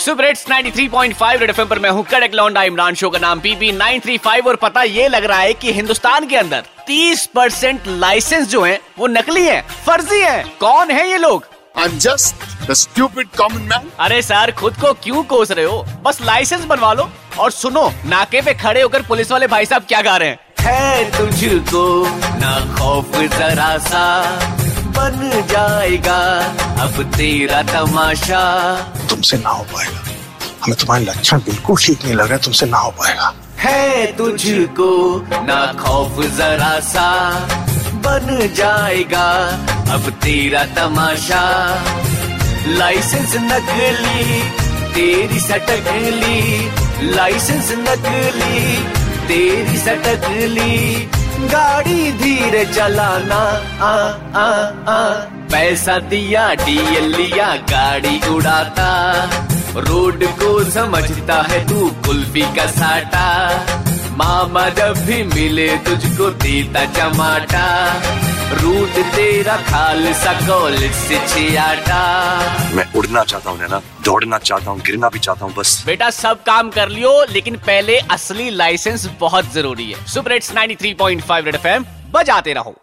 Super hits 93.5 red FM पर मैं हूँ कड़क लौंडा इमरान शो का नाम पीपी 935 और पता ये लग रहा है कि हिंदुस्तान के अंदर 30 परसेंट लाइसेंस जो हैं वो नकली हैं, फर्जी हैं। कौन है ये लोग I'm just the stupid common man. अरे सर खुद को क्यों कोस रहे हो बस लाइसेंस बनवा लो और सुनो नाके पे खड़े होकर पुलिस वाले भाई साहब क्या गा रहे हैं है तुझको ना खौफ जरा सा जाएगा। अब तेरा तमाशा। तुमसे ना हो पाएगा। हमें तुम्हारे लक्षण बिल्कुल ठीक नहीं लग रहे तुमसे ना हो पाएगा। है तुझको ना खौफ जरा सा। बन जाएगा अब तेरा तमाशा। लाइसेंस नकली तेरी सटकली। लाइसेंस नकली तेरी सटकली। गाड़ी धीरे चलाना आ आ आ। पैसा दिया डीएल लिया गाड़ी उड़ाता। रोड को समझता है तू कुल्फी का साटा। मामा जब भी मिले तुझको देता चमाटा रूट तेरा खाल सा कॉलेज से छियाटा। मैं उड़ना चाहता हूँ ना दौड़ना चाहता हूँ गिरना भी चाहता हूँ बस। बेटा सब काम कर लियो लेकिन पहले असली लाइसेंस बहुत ज़रूरी है। सुपर हिट्स 93.5 रेड एफएम बजाते रहो।